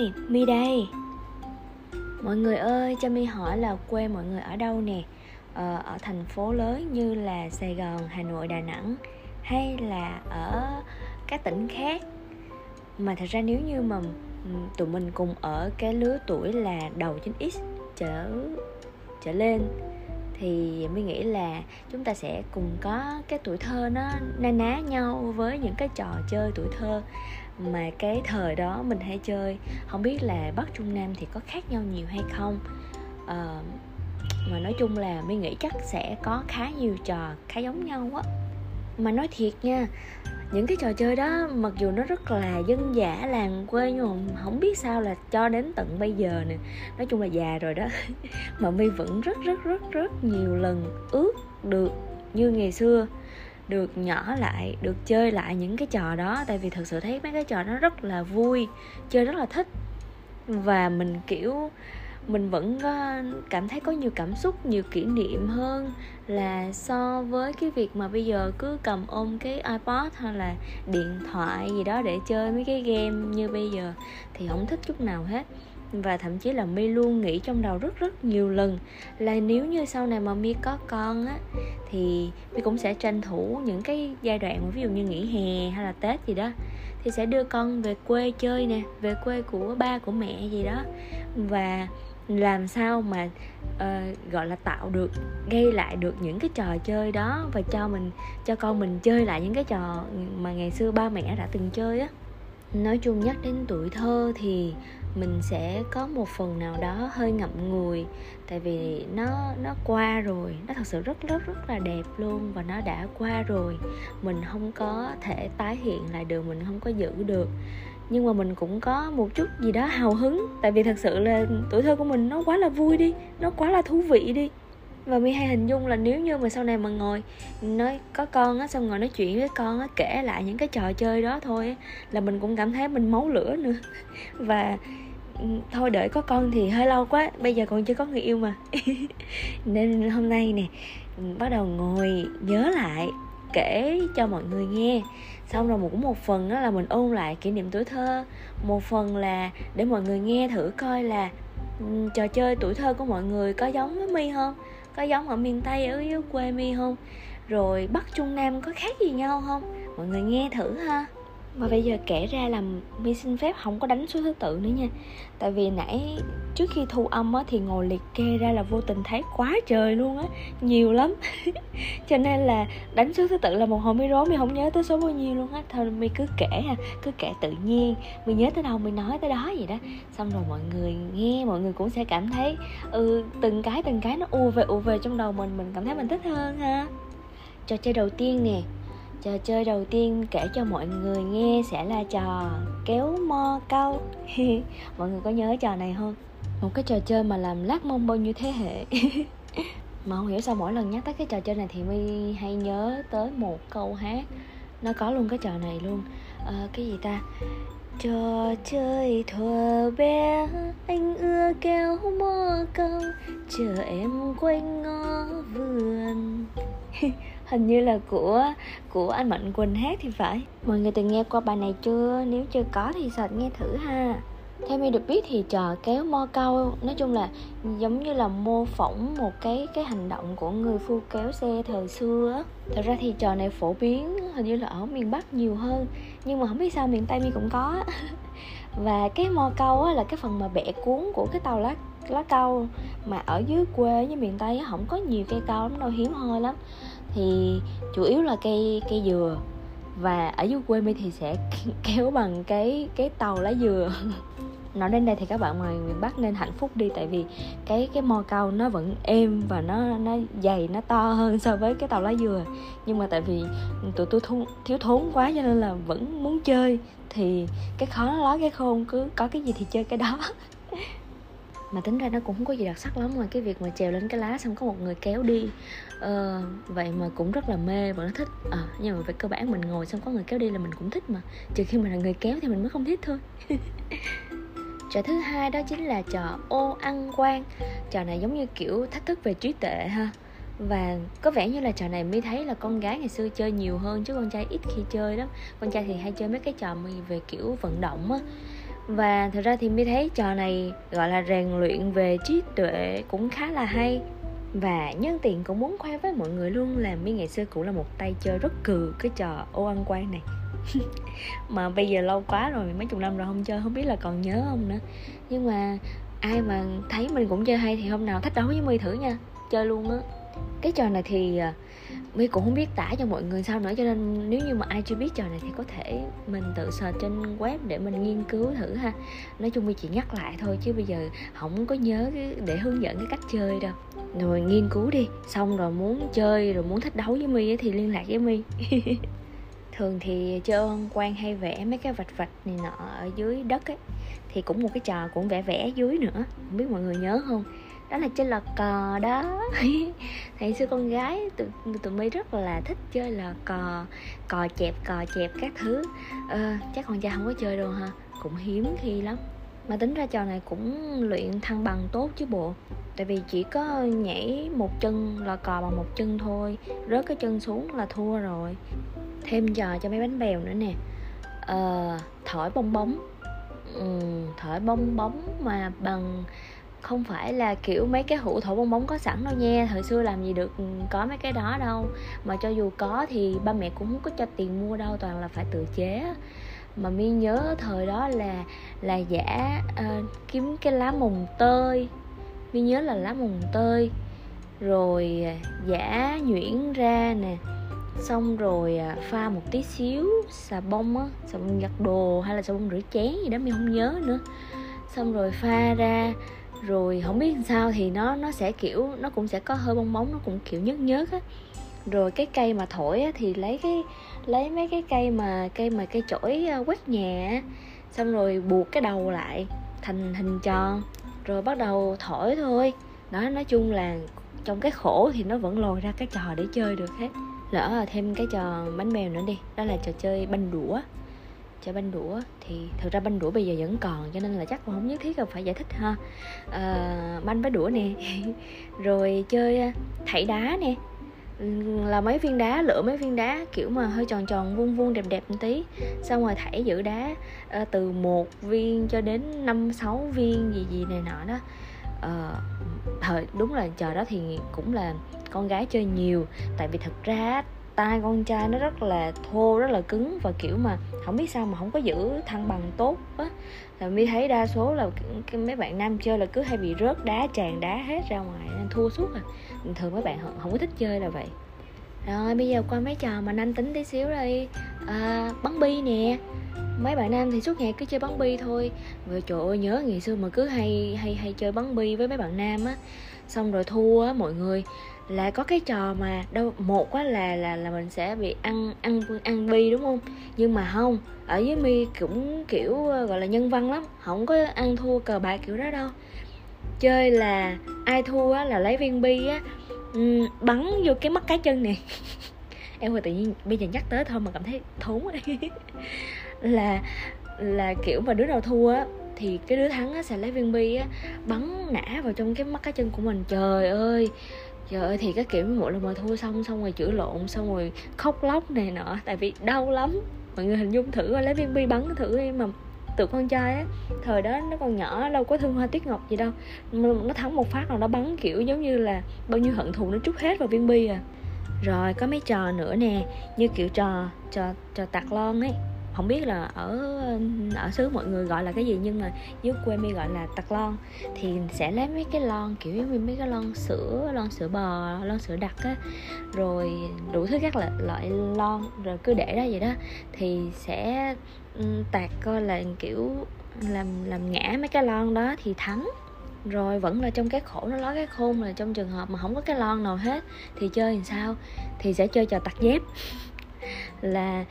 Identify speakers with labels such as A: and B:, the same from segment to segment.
A: ơi, Mi đây. Mọi người ơi, cho Mi hỏi là quê mọi người ở đâu nè? Ờ, Ở thành phố lớn như là Sài Gòn, Hà Nội, Đà Nẵng Hay là ở các tỉnh khác? Mà thật ra nếu như mà ừ, tụi mình cùng ở cái lứa tuổi là đầu 9X trở trở lên thì mới nghĩ là chúng ta sẽ cùng có cái tuổi thơ nó na ná nhau với những cái trò chơi tuổi thơ mà cái thời đó mình hay chơi. Không biết là bắc trung nam thì có khác nhau nhiều hay không? À, mà nói chung là mới nghĩ chắc sẽ có khá nhiều trò khá giống nhau á. Mà nói thiệt nha những cái trò chơi đó mặc dù nó rất là dân dã làng quê nhưng mà không biết sao là cho đến tận bây giờ nè. Nói chung là già rồi đó. Mà mi vẫn rất rất rất rất nhiều lần ước được như ngày xưa được nhỏ lại, được chơi lại những cái trò đó. Tại vì thật sự thấy mấy cái trò nó rất là vui, chơi rất là thích. Và mình, kiểu, mình vẫn ờ, cảm thấy có nhiều cảm xúc, nhiều kỷ niệm hơn là so với cái việc mà bây giờ cứ cầm ôm cái ipod hay là điện thoại gì đó để chơi mấy cái game như bây giờ thì không thích chút nào hết và thậm chí là mi luôn nghĩ trong đầu rất rất nhiều lần. Là nếu như sau này mà mi có con á thì mi cũng sẽ tranh thủ những cái giai đoạn ví dụ như nghỉ hè hay là tết gì đó thì sẽ đưa con về quê chơi nè về quê của ba của mẹ gì đó. Và làm sao mà uh, gọi là tạo được gây lại được những cái trò chơi đó và cho mình cho con mình chơi lại những cái trò mà ngày xưa ba mẹ đã từng chơi á. Nói chung nhắc đến tuổi thơ thì mình sẽ có một phần nào đó hơi ngậm ngùi, tại vì nó nó qua rồi, nó thật sự rất rất rất là đẹp luôn và nó đã qua rồi. Mình không có thể tái hiện lại được, mình không có giữ được. Nhưng mà mình cũng có một chút gì đó hào hứng, tại vì thật sự là tuổi thơ của mình nó quá là vui đi, nó quá là thú vị đi và mi hay hình dung là nếu như mà sau này mà ngồi nói có con á xong ngồi nói chuyện với con á kể lại những cái trò chơi đó thôi á, là mình cũng cảm thấy mình máu lửa nữa. Và thôi đợi có con thì hơi lâu quá bây giờ còn chưa có người yêu mà. Nên hôm nay nè bắt đầu ngồi nhớ lại kể cho mọi người nghe. Xong rồi cũng một phần đó là mình ôn lại kỷ niệm tuổi thơ. Một phần là để mọi người nghe thử coi là trò chơi tuổi thơ của mọi người có giống với mi không? Có giống ở miền tây ở dưới quê mi không? Rồi bắc trung nam có khác gì nhau không? Mọi người nghe thử ha và bây giờ kể ra là mi xin phép không có đánh số thứ tự nữa nha. Tại vì nãy trước khi thu âm á, thì ngồi liệt kê ra là vô tình thấy quá trời luôn á, nhiều lắm. Cho nên là đánh số thứ tự là một hồi mi rối, mi không nhớ tới số bao nhiêu luôn á. Thôi mi cứ kể ha cứ kể tự nhiên. Mi nhớ tới đâu mi nói tới đó vậy đó. Xong rồi mọi người nghe, mọi người cũng sẽ cảm thấy ừ từng cái từng cái nó u về u về trong đầu mình mình cảm thấy mình thích hơn ha. Trò chơi đầu tiên nè Trò chơi đầu tiên kể cho mọi người nghe sẽ là trò kéo mo câu. Mọi người có nhớ trò này không? Một cái trò chơi mà làm lát mông bao nhiêu thế hệ. Mà không hiểu sao mỗi lần nhắc tới cái trò chơi này thì My hay nhớ tới một câu hát. Nó có luôn cái trò này luôn. À, Cái gì ta? Trò chơi thuở bé Anh ưa kéo mò câu. Chờ em quanh ngõ vườn hình như là của của anh Mạnh Quỳnh hát thì phải. Mọi người từng nghe qua bài này chưa? Nếu chưa có thì sạch nghe thử ha. Theo mình được biết thì trò kéo mo câu, nói chung là giống như là mô phỏng một cái cái hành động của người phu kéo xe thời xưa á. Thật ra thì trò này phổ biến, hình như là ở miền bắc nhiều hơn, nhưng mà không biết sao miền tây mi cũng có. Và cái mo câu á là cái phần mà bẻ cuốn của cái tàu lá lá câu mà ở dưới quê với miền tây á, không có nhiều cây câu lắm, đâu hiếm hoi lắm thì chủ yếu là cây cây dừa. Và ở dưới quê mi thì sẽ kéo bằng cái cái tàu lá dừa. Nói đến đây thì các bạn ngoài miền bắc nên hạnh phúc đi tại vì cái cái mò câu nó vẫn êm và nó nó dày nó to hơn so với cái tàu lá dừa. Nhưng mà tại vì tụi tôi thu, thiếu thốn quá cho nên là vẫn muốn chơi. Thì cái khó nó ló cái khôn cứ có cái gì thì chơi cái đó. mà tính ra nó cũng không có gì đặc sắc lắm ngoài cái việc mà trèo lên cái lá xong có một người kéo đi. Ờ, vậy mà cũng rất là mê và nó thích. À, nhưng mà về cơ bản mình ngồi xong có người kéo đi là mình cũng thích mà. Trừ khi mình là người kéo thì mình mới không thích thôi. Trò thứ hai đó chính là trò ô ăn quan. Trò này giống như kiểu thách thức về trí tuệ ha. Và có vẻ như là trò này mới thấy là con gái ngày xưa chơi nhiều hơn chứ con trai ít khi chơi lắm. Con trai thì hay chơi mấy cái trò về kiểu vận động á và thật ra thì mi thấy trò này, gọi là, rèn luyện về trí tuệ cũng khá là hay. Và nhân tiện cũng muốn khoe với mọi người luôn là mi ngày xưa cũng là một tay chơi rất cừ cái trò ô ăn quan này. Mà bây giờ lâu quá rồi, mấy chục năm rồi không chơi, không biết là còn nhớ không nữa. Nhưng mà ai mà thấy mình cũng chơi hay thì hôm nào thách đấu với mi thử nha, chơi luôn á. Cái trò này thì à, My cũng không biết tả cho mọi người sao nữa, cho nên nếu như mà ai chưa biết trò này thì có thể mình tự search trên web để mình nghiên cứu thử ha. Nói chung My chỉ nhắc lại thôi, chứ bây giờ không có nhớ để hướng dẫn cái cách chơi đâu. Rồi nghiên cứu đi, xong rồi muốn chơi, rồi muốn thích đấu với My thì liên lạc với My. Thường thì chơi ơn quan hay vẽ mấy cái vạch vạch này nọ ở dưới đất ấy thì cũng một cái trò cũng vẽ vẽ dưới nữa. Không biết mọi người nhớ không? Đó là chơi lò cò đó. Ngày xưa con gái tụi tụi mi rất là thích chơi lò cò cò chẹp cò chẹp các thứ. Ờ, chắc con trai không có chơi đâu ha cũng hiếm khi lắm. Mà tính ra trò này cũng luyện thăng bằng tốt chứ bộ. Tại vì chỉ có nhảy một chân lò cò bằng một chân thôi rớt cái chân xuống là thua rồi. Thêm trò cho mấy bánh bèo nữa nè. Ờ, thổi bong bóng. Ừ, thổi bong bóng mà bằng không phải là kiểu mấy cái hũ thổi bong bóng có sẵn đâu nha. Thời xưa làm gì được ừ, có mấy cái đó đâu. Mà cho dù có thì ba mẹ cũng không có cho tiền mua đâu toàn là phải tự chế mà mi nhớ thời đó là là giả uh, kiếm cái lá mồng tơi. Mi nhớ là lá mồng tơi. Rồi à, giả nhuyễn ra nè. Xong rồi à, pha một tí xíu xà bông á xà bông giặt đồ hay là xà bông rửa chén gì đó mi không nhớ nữa. Xong rồi pha ra rồi không biết sao thì nó nó sẽ kiểu nó cũng sẽ có hơi bong bóng nó cũng kiểu nhớt nhớt á. Rồi cái cây mà thổi á, thì lấy cái lấy mấy cái cây mà cây mà cây chổi ờ, quét nhà xong rồi buộc cái đầu lại thành hình tròn. Rồi bắt đầu thổi thôi. Đó nói chung là trong cái khổ thì nó vẫn lòi ra cái trò để chơi được hết. Lỡ thêm cái trò bánh bèo nữa đi đó là trò chơi banh đũa chơi banh đũa. Thì thực ra banh đũa bây giờ vẫn còn cho nên là chắc cũng không nhất thiết là phải giải thích ha. À, banh với đũa nè rồi chơi thảy đá nè. Là mấy viên đá lựa mấy viên đá kiểu mà hơi tròn tròn vuông vuông đẹp đẹp một tí. Xong rồi thảy giữ đá à, từ một viên cho đến năm sáu viên gì gì này nọ đó. À, thời đúng là chờ đó thì cũng là con gái chơi nhiều. Tại vì thật ra tay con trai nó rất là thô rất là cứng và kiểu mà không biết sao mà không có giữ thăng bằng tốt á. Là mi thấy đa số là cái, mấy bạn nam chơi là cứ hay bị rớt đá tràn đá hết ra ngoài nên thua suốt à. Thường mấy bạn không, có thích chơi là vậy. Rồi bây giờ qua mấy trò mà nam tính tí xíu đây à, bắn bi nè. Mấy bạn nam thì suốt ngày cứ chơi bắn bi thôi. Và trời ơi nhớ ngày xưa mà cứ hay hay hay chơi bắn bi với mấy bạn nam á. Xong rồi thua á mọi người là có cái trò mà đâu, một quá là là là mình sẽ bị ăn ăn ăn bi đúng không? Nhưng mà không, ở dưới mi cũng kiểu ờ, gọi là nhân văn lắm không có ăn thua cờ bạc kiểu đó đâu. Chơi là ai thua á là lấy viên bi á bắn vô cái mắt cái chân này. Em vừa tự nhiên bây giờ nhắc tới thôi mà cảm thấy thốn là là kiểu mà đứa nào thua á, thì cái đứa thắng á sẽ lấy viên bi á, bắn nã vào trong cái mắt cái chân của mình. Trời ơi trời ơi, thì cái kiểu mỗi lần mà thua xong xong rồi chửi lộn, xong rồi khóc lóc này nọ, tại vì đau lắm. Mọi người hình dung thử lấy viên bi bắn thử đi, mà tụi con trai á, thời đó nó còn nhỏ, đâu có thương hoa tuyết ngọc gì đâu. Nó thắng một phát là nó bắn kiểu giống như là bao nhiêu hận thù nó trút hết vào viên bi à. Rồi, có mấy trò nữa nè, như kiểu trò trò trò tạc lon ấy không biết là ở ở xứ mọi người gọi là cái gì nhưng mà dưới quê mi gọi là tạc lon. Thì sẽ lấy mấy cái lon kiểu như mấy cái lon sữa lon sữa bò lon sữa đặc á. Rồi đủ thứ các loại, loại lon rồi cứ để đó vậy đó. Thì sẽ tạc coi là kiểu làm làm ngã mấy cái lon đó thì thắng. Rồi vẫn là trong cái khổ nó nói cái khôn là trong trường hợp mà không có cái lon nào hết thì chơi làm sao? Thì sẽ chơi trò tặc dép. Là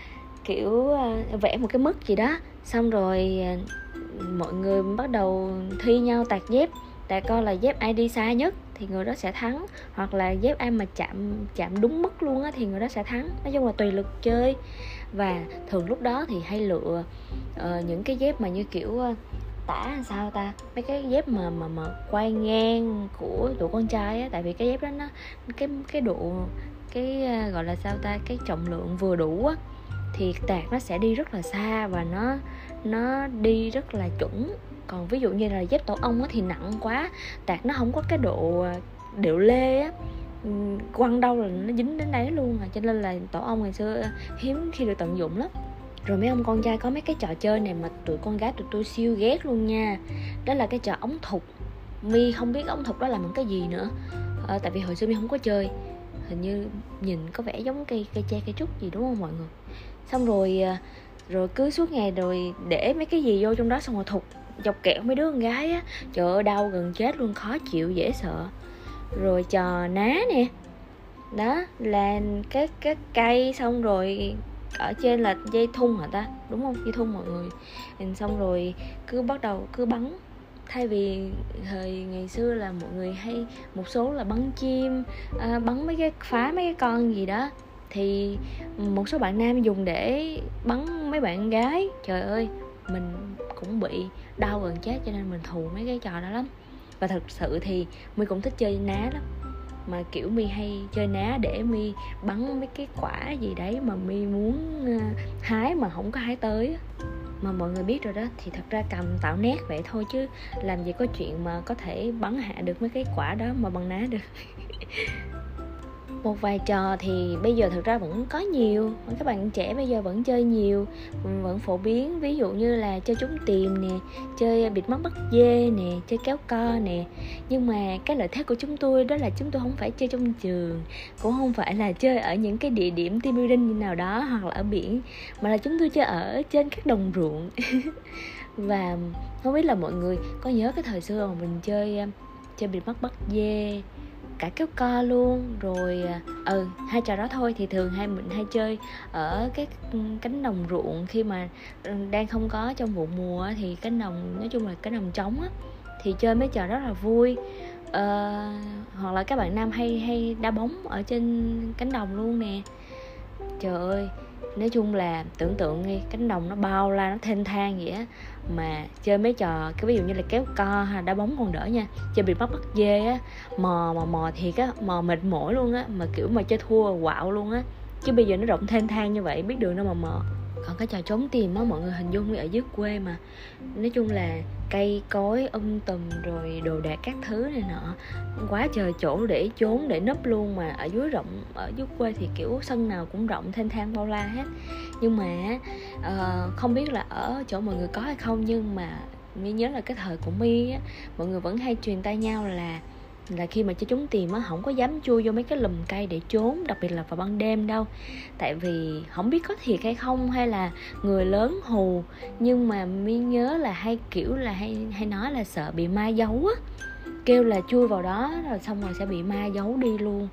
A: kiểu ờ, vẽ một cái mức gì đó. Xong rồi ờ, mọi người bắt đầu thi nhau tạt dép. Tại coi là dép ai đi xa nhất thì người đó sẽ thắng. Hoặc là dép ai mà chạm chạm đúng mức luôn á thì người đó sẽ thắng. Nói chung là tùy lực chơi. Và thường lúc đó thì hay lựa uh, những cái dép mà như kiểu uh, tả làm sao ta? Mấy cái dép mà mà mà quay ngang của tụi con trai á. Tại vì cái dép đó nó cái cái độ cái uh, gọi là sao ta? Cái trọng lượng vừa đủ á thì tạc nó sẽ đi rất là xa và nó nó đi rất là chuẩn. Còn ví dụ như là dép tổ ong thì nặng quá tạc nó không có cái độ ờ, điệu lê á ừ, quăng đâu là nó dính đến đấy luôn à. Cho nên là tổ ong ngày xưa hiếm khi được tận dụng lắm. Rồi mấy ông con trai có mấy cái trò chơi này mà tụi con gái tụi tôi siêu ghét luôn nha. Đó là cái trò ống thục. Mi không biết ống thục đó là những cái gì nữa. À, tại vì hồi xưa mi không có chơi. Hình như nhìn có vẻ giống cây cây tre cây trúc gì đúng không mọi người? Xong rồi à, rồi cứ suốt ngày rồi để mấy cái gì vô trong đó xong rồi thục dọc kẹo mấy đứa con gái á. Trời ơi đau gần chết luôn khó chịu dễ sợ. Rồi trò ná nè. Đó là cái cái cây xong rồi ở trên là dây thun hả ta? Đúng không? Dây thun mọi người. Xong rồi cứ bắt đầu cứ bắn. Thay vì thời ngày xưa là mọi người hay một số là bắn chim à, bắn mấy cái phá mấy cái con gì đó thì một số bạn nam dùng để bắn mấy bạn gái. Trời ơi, mình cũng bị đau gần chết cho nên mình thù mấy cái trò đó lắm. Và thật sự thì mi cũng thích chơi ná lắm. Mà kiểu mi hay chơi ná để mi bắn mấy cái quả gì đấy mà mi muốn ờ, hái mà không có hái tới mà mọi người biết rồi đó, thì thật ra cầm tạo nét vậy thôi chứ làm gì có chuyện mà có thể bắn hạ được mấy cái quả đó mà bằng ná được. một vài trò thì bây giờ thực ra vẫn có nhiều. Các bạn trẻ bây giờ vẫn chơi nhiều, vẫn phổ biến. Ví dụ như là chơi trúng tìm nè, chơi bịt mắt bắt dê nè, chơi kéo co nè. Nhưng mà cái lợi thế của chúng tôi đó là chúng tôi không phải chơi trong trường, cũng không phải là chơi ở những cái địa điểm team building nào đó hoặc là ở biển, mà là chúng tôi chơi ở trên các đồng ruộng. Và không biết là mọi người có nhớ cái thời xưa mà mình chơi chơi bịt mắt bắt dê cả kéo co luôn. Rồi à, ừ hai trò đó thôi. Thì thường hai mình hay chơi ở cái ừ, cánh đồng ruộng. Khi mà ừ, đang không có trong vụ mùa thì cánh đồng nói chung là cánh đồng trống á thì chơi mấy trò rất là vui. Ờ, hoặc là các bạn nam hay hay đá bóng ở trên cánh đồng luôn nè. Trời ơi nói chung là tưởng tượng đi cánh đồng nó bao la nó thênh thang vậy á mà chơi mấy trò, cái ví dụ như là kéo co hay đá bóng còn đỡ nha. Chơi bị bắt bắt dê á, mò mò mò thiệt á, mò mệt mỏi luôn á, mà kiểu mà chơi thua quạo luôn á. Chứ bây giờ nó rộng thênh thang như vậy, biết đường đâu mà mò. Còn cái trò trốn tìm á, mọi người hình dung ở dưới quê mà. Nói chung là cây cối um tùm rồi đồ đạc các thứ này nọ. Quá trời chỗ để trốn để nấp luôn mà ở dưới rộng ở dưới quê thì kiểu sân nào cũng rộng thênh thang bao la hết. Nhưng mà uh, không biết là ở chỗ mọi người có hay không nhưng mà mi nhớ là cái thời của mi á mọi người vẫn hay truyền tay nhau là là khi mà cho chúng tìm á không có dám chui vô mấy cái lùm cây để trốn, đặc biệt là vào ban đêm đâu. Tại vì không biết có thiệt hay không, hay là người lớn hù. Nhưng mà mi nhớ là hay kiểu là hay hay nói là sợ bị ma giấu á. Kêu là chui vào đó, rồi xong rồi sẽ bị ma giấu đi luôn.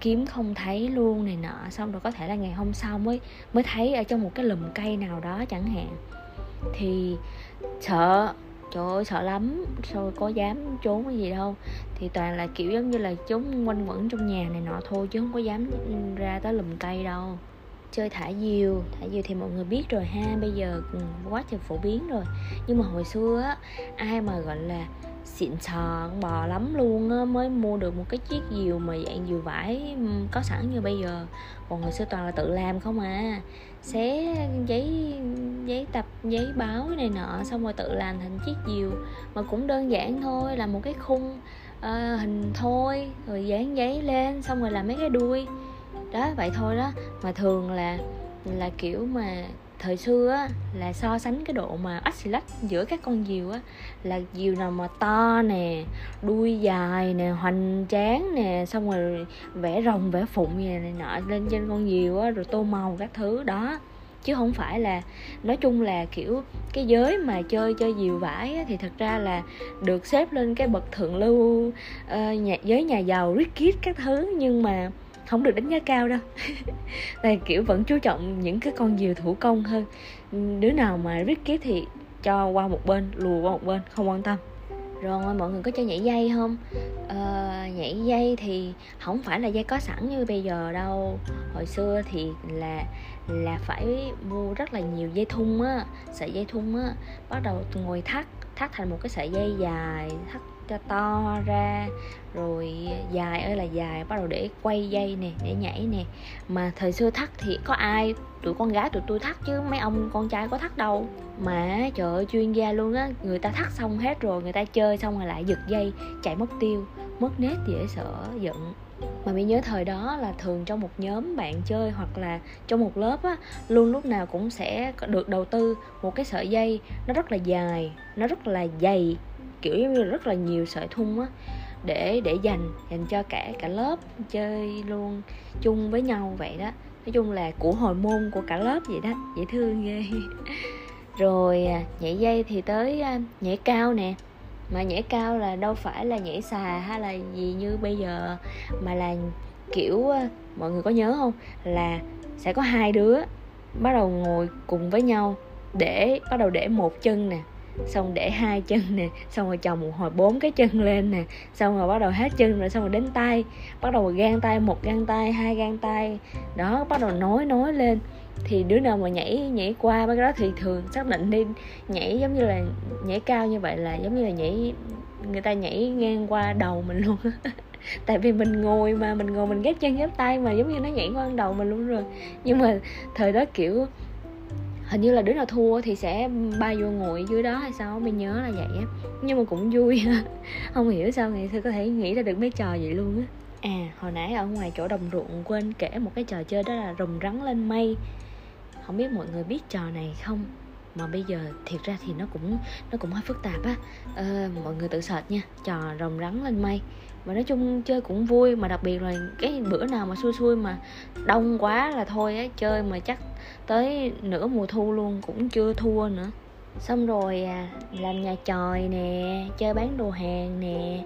A: Kiếm không thấy luôn này nọ, xong rồi có thể là ngày hôm sau mới mới thấy ở trong một cái lùm cây nào đó chẳng hạn. Thì sợ trời ơi, sợ lắm. Sao có dám trốn cái gì đâu. Thì toàn là kiểu giống như là trốn quanh quẩn trong nhà này nọ thôi, chứ không có dám ra tới lùm cây đâu. Chơi thả diều. Thả diều thì mọi người biết rồi ha. Bây giờ ừ, quá trời phổ biến rồi. Nhưng mà hồi xưa á, ai mà gọi là xịn sò, bò lắm luôn á, mới mua được một cái chiếc diều mà dạng diều vải ừ, có sẵn như bây giờ. Còn hồi xưa toàn là tự làm không à xé giấy giấy tập giấy báo này nọ xong rồi tự làm thành chiếc diều. Mà cũng đơn giản thôi là một cái khung uh, hình thôi rồi dán giấy lên xong rồi làm mấy cái đuôi. Đó vậy thôi đó. Mà thường là là kiểu mà thời xưa á là so sánh cái độ mà ách xì lách giữa các con diều á là diều nào mà to nè đuôi dài nè hoành tráng nè xong rồi vẽ rồng vẽ phụng gì này nọ lên trên con diều á rồi tô màu các thứ đó. Chứ không phải là nói chung là kiểu cái giới mà chơi chơi diều vải á, thì thật ra là được xếp lên cái bậc thượng lưu uh, nhà, giới nhà giàu rich kid các thứ nhưng mà không được đánh giá cao đâu. Là kiểu vẫn chú trọng những cái con diều thủ công hơn. Đứa nào mà riết thì cho qua một bên lùa qua một bên không quan tâm. Rồi mọi người có chơi nhảy dây không? À, nhảy dây thì không phải là dây có sẵn như bây giờ đâu. Hồi xưa thì là là phải mua rất là nhiều dây thun á sợi dây thun á. Bắt đầu ngồi thắt thắt thành một cái sợi dây dài thắt cho to ra. Rồi dài ơi là dài, bắt đầu để quay dây nè, để nhảy nè. Mà thời xưa thắt thì có ai, tụi con gái tụi tôi thắt chứ, mấy ông con trai có thắt đâu. Mà trời ơi, chuyên gia luôn á, người ta thắt xong hết rồi, người ta chơi xong rồi lại giật dây, chạy mất tiêu, mất nét dễ sợ, giận mà mình nhớ thời đó là thường trong một nhóm bạn chơi hoặc là trong một lớp á, luôn lúc nào cũng sẽ được đầu tư một cái sợi dây. Nó rất là dài, nó rất là dày, kiểu như là rất là nhiều sợi thun á, để để dành dành cho cả cả lớp chơi luôn chung với nhau vậy đó. Nói chung là của hồi môn của cả lớp vậy đó, dễ thương ghê. Rồi à, nhảy dây thì tới à, nhảy cao nè mà nhảy cao là đâu phải là nhảy xà hay là gì như bây giờ, mà là, kiểu ờ, mọi người có nhớ không? Là sẽ có hai đứa bắt đầu ngồi cùng với nhau để, bắt đầu để một chân nè, xong để hai chân nè, xong rồi chồng một hồi bốn cái chân lên nè, xong rồi bắt đầu hết chân rồi xong rồi đến tay, bắt đầu gan tay, một gan tay, hai gan tay, đó, bắt đầu nối nối lên thì đứa nào mà nhảy nhảy qua mấy cái đó thì thường xác định đi nhảy giống như là nhảy cao như vậy là giống như là nhảy, người ta nhảy ngang qua đầu mình luôn. Tại vì mình ngồi mà, mình ngồi mình ghép chân, ghép tay mà, giống như nó nhảy qua đầu mình luôn rồi. Nhưng mà thời đó, kiểu, hình như là đứa nào thua thì sẽ bay vô ngồi dưới đó hay sao mình nhớ là vậy á. Nhưng mà cũng vui. Không hiểu sao ngày xưa có thể nghĩ ra được mấy trò vậy luôn á. À hồi nãy ở ngoài chỗ đồng ruộng quên kể một cái trò chơi đó là rồng rắn lên mây không biết mọi người biết trò này không? Mà bây giờ thiệt ra thì nó cũng nó cũng hơi phức tạp á. À, mọi người tự sệt nha trò rồng rắn lên mây. Và nói chung chơi cũng vui mà đặc biệt là cái bữa nào mà xui xui mà đông quá là thôi á chơi mà chắc tới nửa mùa thu luôn cũng chưa thua nữa. Xong rồi à, làm nhà tròi nè chơi bán đồ hàng nè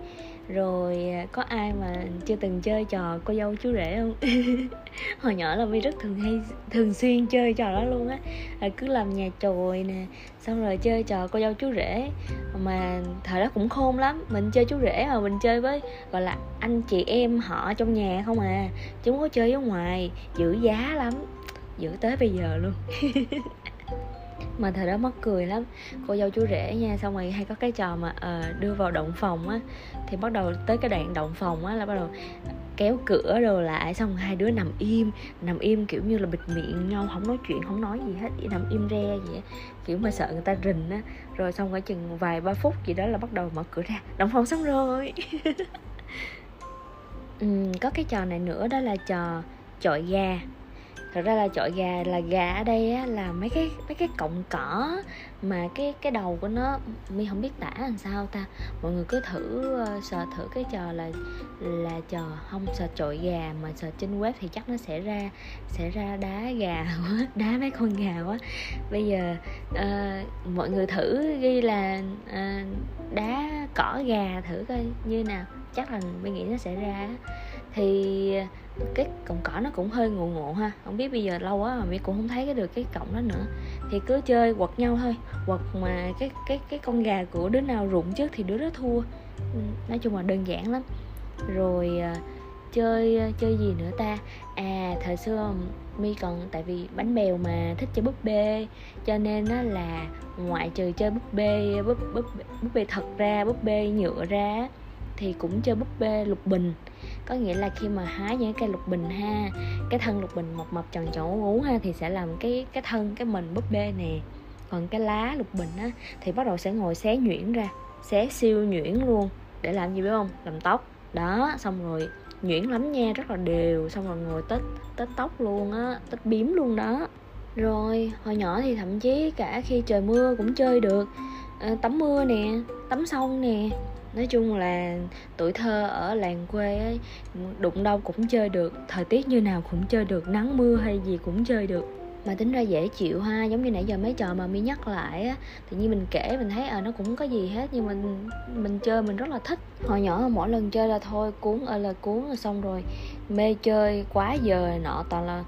A: rồi à, có ai mà chưa từng chơi trò cô dâu chú rể không? Hồi nhỏ là mi rất thường hay, thường xuyên chơi trò đó luôn á. Là cứ làm nhà chồi nè, xong rồi chơi trò cô dâu chú rể. Mà thời đó cũng khôn lắm, mình chơi chú rể mà mình chơi với, gọi là, anh chị em họ trong nhà không à. Chứ không có chơi ở ngoài giữ giá lắm giữ tới bây giờ luôn. mà thời đó mắc cười lắm. Cô dâu chú rể nha xong rồi hay có cái trò mà uh, đưa vào động phòng á. Thì bắt đầu tới cái đoạn động phòng á là bắt đầu kéo cửa rồi lại xong hai đứa nằm im. Nằm im kiểu như là bịt miệng nhau không nói chuyện không nói gì hết chỉ nằm im re vậy kiểu mà sợ người ta rình á. Rồi xong phải chừng vài ba phút gì đó là bắt đầu mở cửa ra động phòng xong rồi. Ừ, có cái trò này nữa đó là trò chọi gà thật ra là chọi gà là gà ở đây á, là mấy cái mấy cái cọng cỏ mà cái cái đầu của nó mi không biết tả làm sao ta. Mọi người cứ thử uh, sờ thử cái trò là là trò không sờ chọi gà mà sờ trên web thì chắc nó sẽ ra sẽ ra đá gà quá đá mấy con gà quá. Bây giờ uh, mọi người thử ghi là uh, đá cỏ gà thử coi như nào. Chắc là mi nghĩ nó sẽ ra thì cái cọng cỏ nó cũng hơi ngộ ngộ ha. Không biết bây giờ lâu quá mà mi cũng không thấy cái được cái cọng đó nữa. Thì cứ chơi quật nhau thôi. Quật mà cái cái cái con gà của đứa nào rụng trước thì đứa đó thua. Ừ, nói chung là đơn giản lắm. Rồi à, chơi à, chơi gì nữa ta? À thời xưa mi còn, tại vì bánh bèo mà thích chơi búp bê, cho nên á là ngoại trừ chơi búp bê, búp búp búp bê thật ra, búp bê nhựa ra thì cũng chơi búp bê lục bình có nghĩa là khi mà hái những cây lục bình ha cái thân lục bình mập mập tròn tròn ú ha thì sẽ làm cái cái thân cái mình búp bê nè. Còn cái lá lục bình á thì bắt đầu sẽ ngồi xé nhuyễn ra xé siêu nhuyễn luôn. Để làm gì biết không? Làm tóc. Đó xong rồi nhuyễn lắm nha rất là đều. Xong rồi ngồi tết tết tóc luôn á tết biếm luôn đó. Rồi hồi nhỏ thì thậm chí cả khi trời mưa cũng chơi được. À, tắm mưa nè tắm sông nè nói chung là tuổi thơ ở làng quê ấy, đụng đâu cũng chơi được, thời tiết như nào cũng chơi được, nắng mưa hay gì cũng chơi được. Mà tính ra dễ chịu ha, giống như nãy giờ mấy trò mà mi nhắc lại á, tự nhiên mình kể mình thấy à nó cũng có gì hết, nhưng mình mình chơi mình rất là thích. Hồi nhỏ mỗi lần chơi là thôi, cuốn ơi là cuốn là xong rồi. Mê chơi quá giờ nọ, toàn là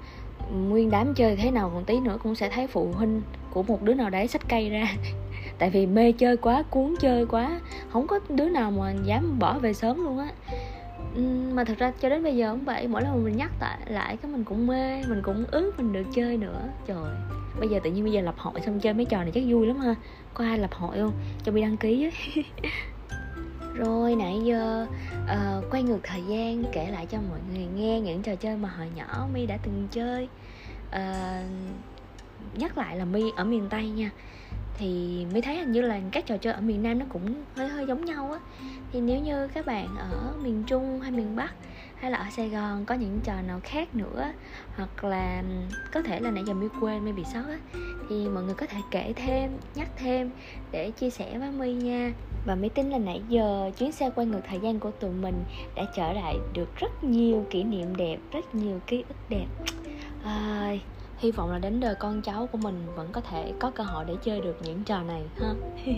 A: nguyên đám chơi thế nào còn tí nữa cũng sẽ thấy phụ huynh của một đứa nào đấy sách cây ra tại vì mê chơi quá cuốn chơi quá không có đứa nào mà dám bỏ về sớm luôn á. Ừ, mà thật ra cho đến bây giờ cũng vậy mỗi lần mình nhắc lại lại cái mình cũng mê mình cũng ước mình được chơi nữa. Trời bây giờ tự nhiên bây giờ lập hội xong chơi mấy trò này chắc vui lắm ha. Có ai lập hội không? Cho mi đăng ký á rồi nãy giờ uh, quay ngược thời gian kể lại cho mọi người nghe những trò chơi mà hồi nhỏ mi đã từng chơi. Uh, nhắc lại là mi ở miền tây nha thì mới thấy hình như là các trò chơi ở miền nam nó cũng hơi hơi giống nhau á. Thì nếu như các bạn ở miền trung hay miền bắc hay là ở sài gòn có những trò nào khác nữa hoặc là có thể là nãy giờ mi quên mi bị sót á thì mọi người có thể kể thêm nhắc thêm để chia sẻ với mi nha. Và mi tin là nãy giờ chuyến xe quay ngược thời gian của tụi mình đã trở lại được rất nhiều kỷ niệm đẹp rất nhiều ký ức đẹp. À, hy vọng là đến đời con cháu của mình vẫn có thể có cơ hội để chơi được những trò này ha?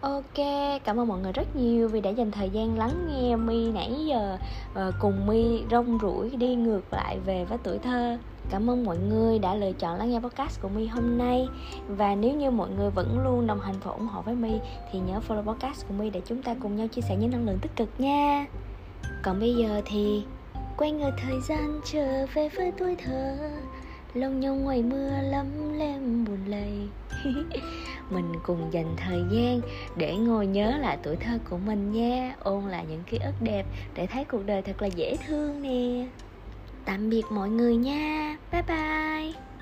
A: Ok, cảm ơn mọi người rất nhiều vì đã dành thời gian lắng nghe Mi nãy giờ và cùng Mi rong ruổi đi ngược lại về với tuổi thơ. Cảm ơn mọi người đã lựa chọn lắng nghe podcast của Mi hôm nay. Và nếu như mọi người vẫn luôn đồng hành và ủng hộ với Mi Thì nhớ follow podcast của Mi để chúng ta cùng nhau chia sẻ những năng lượng tích cực nha. Còn bây giờ thì quay ngược thời gian trở về với tuổi thơ lông nhông ngoài mưa lấm lem buồn lầy. Mình cùng dành thời gian để ngồi nhớ lại tuổi thơ của mình nha. Ôn lại những ký ức đẹp để thấy cuộc đời thật là dễ thương nè. Tạm biệt mọi người nha. Bye bye.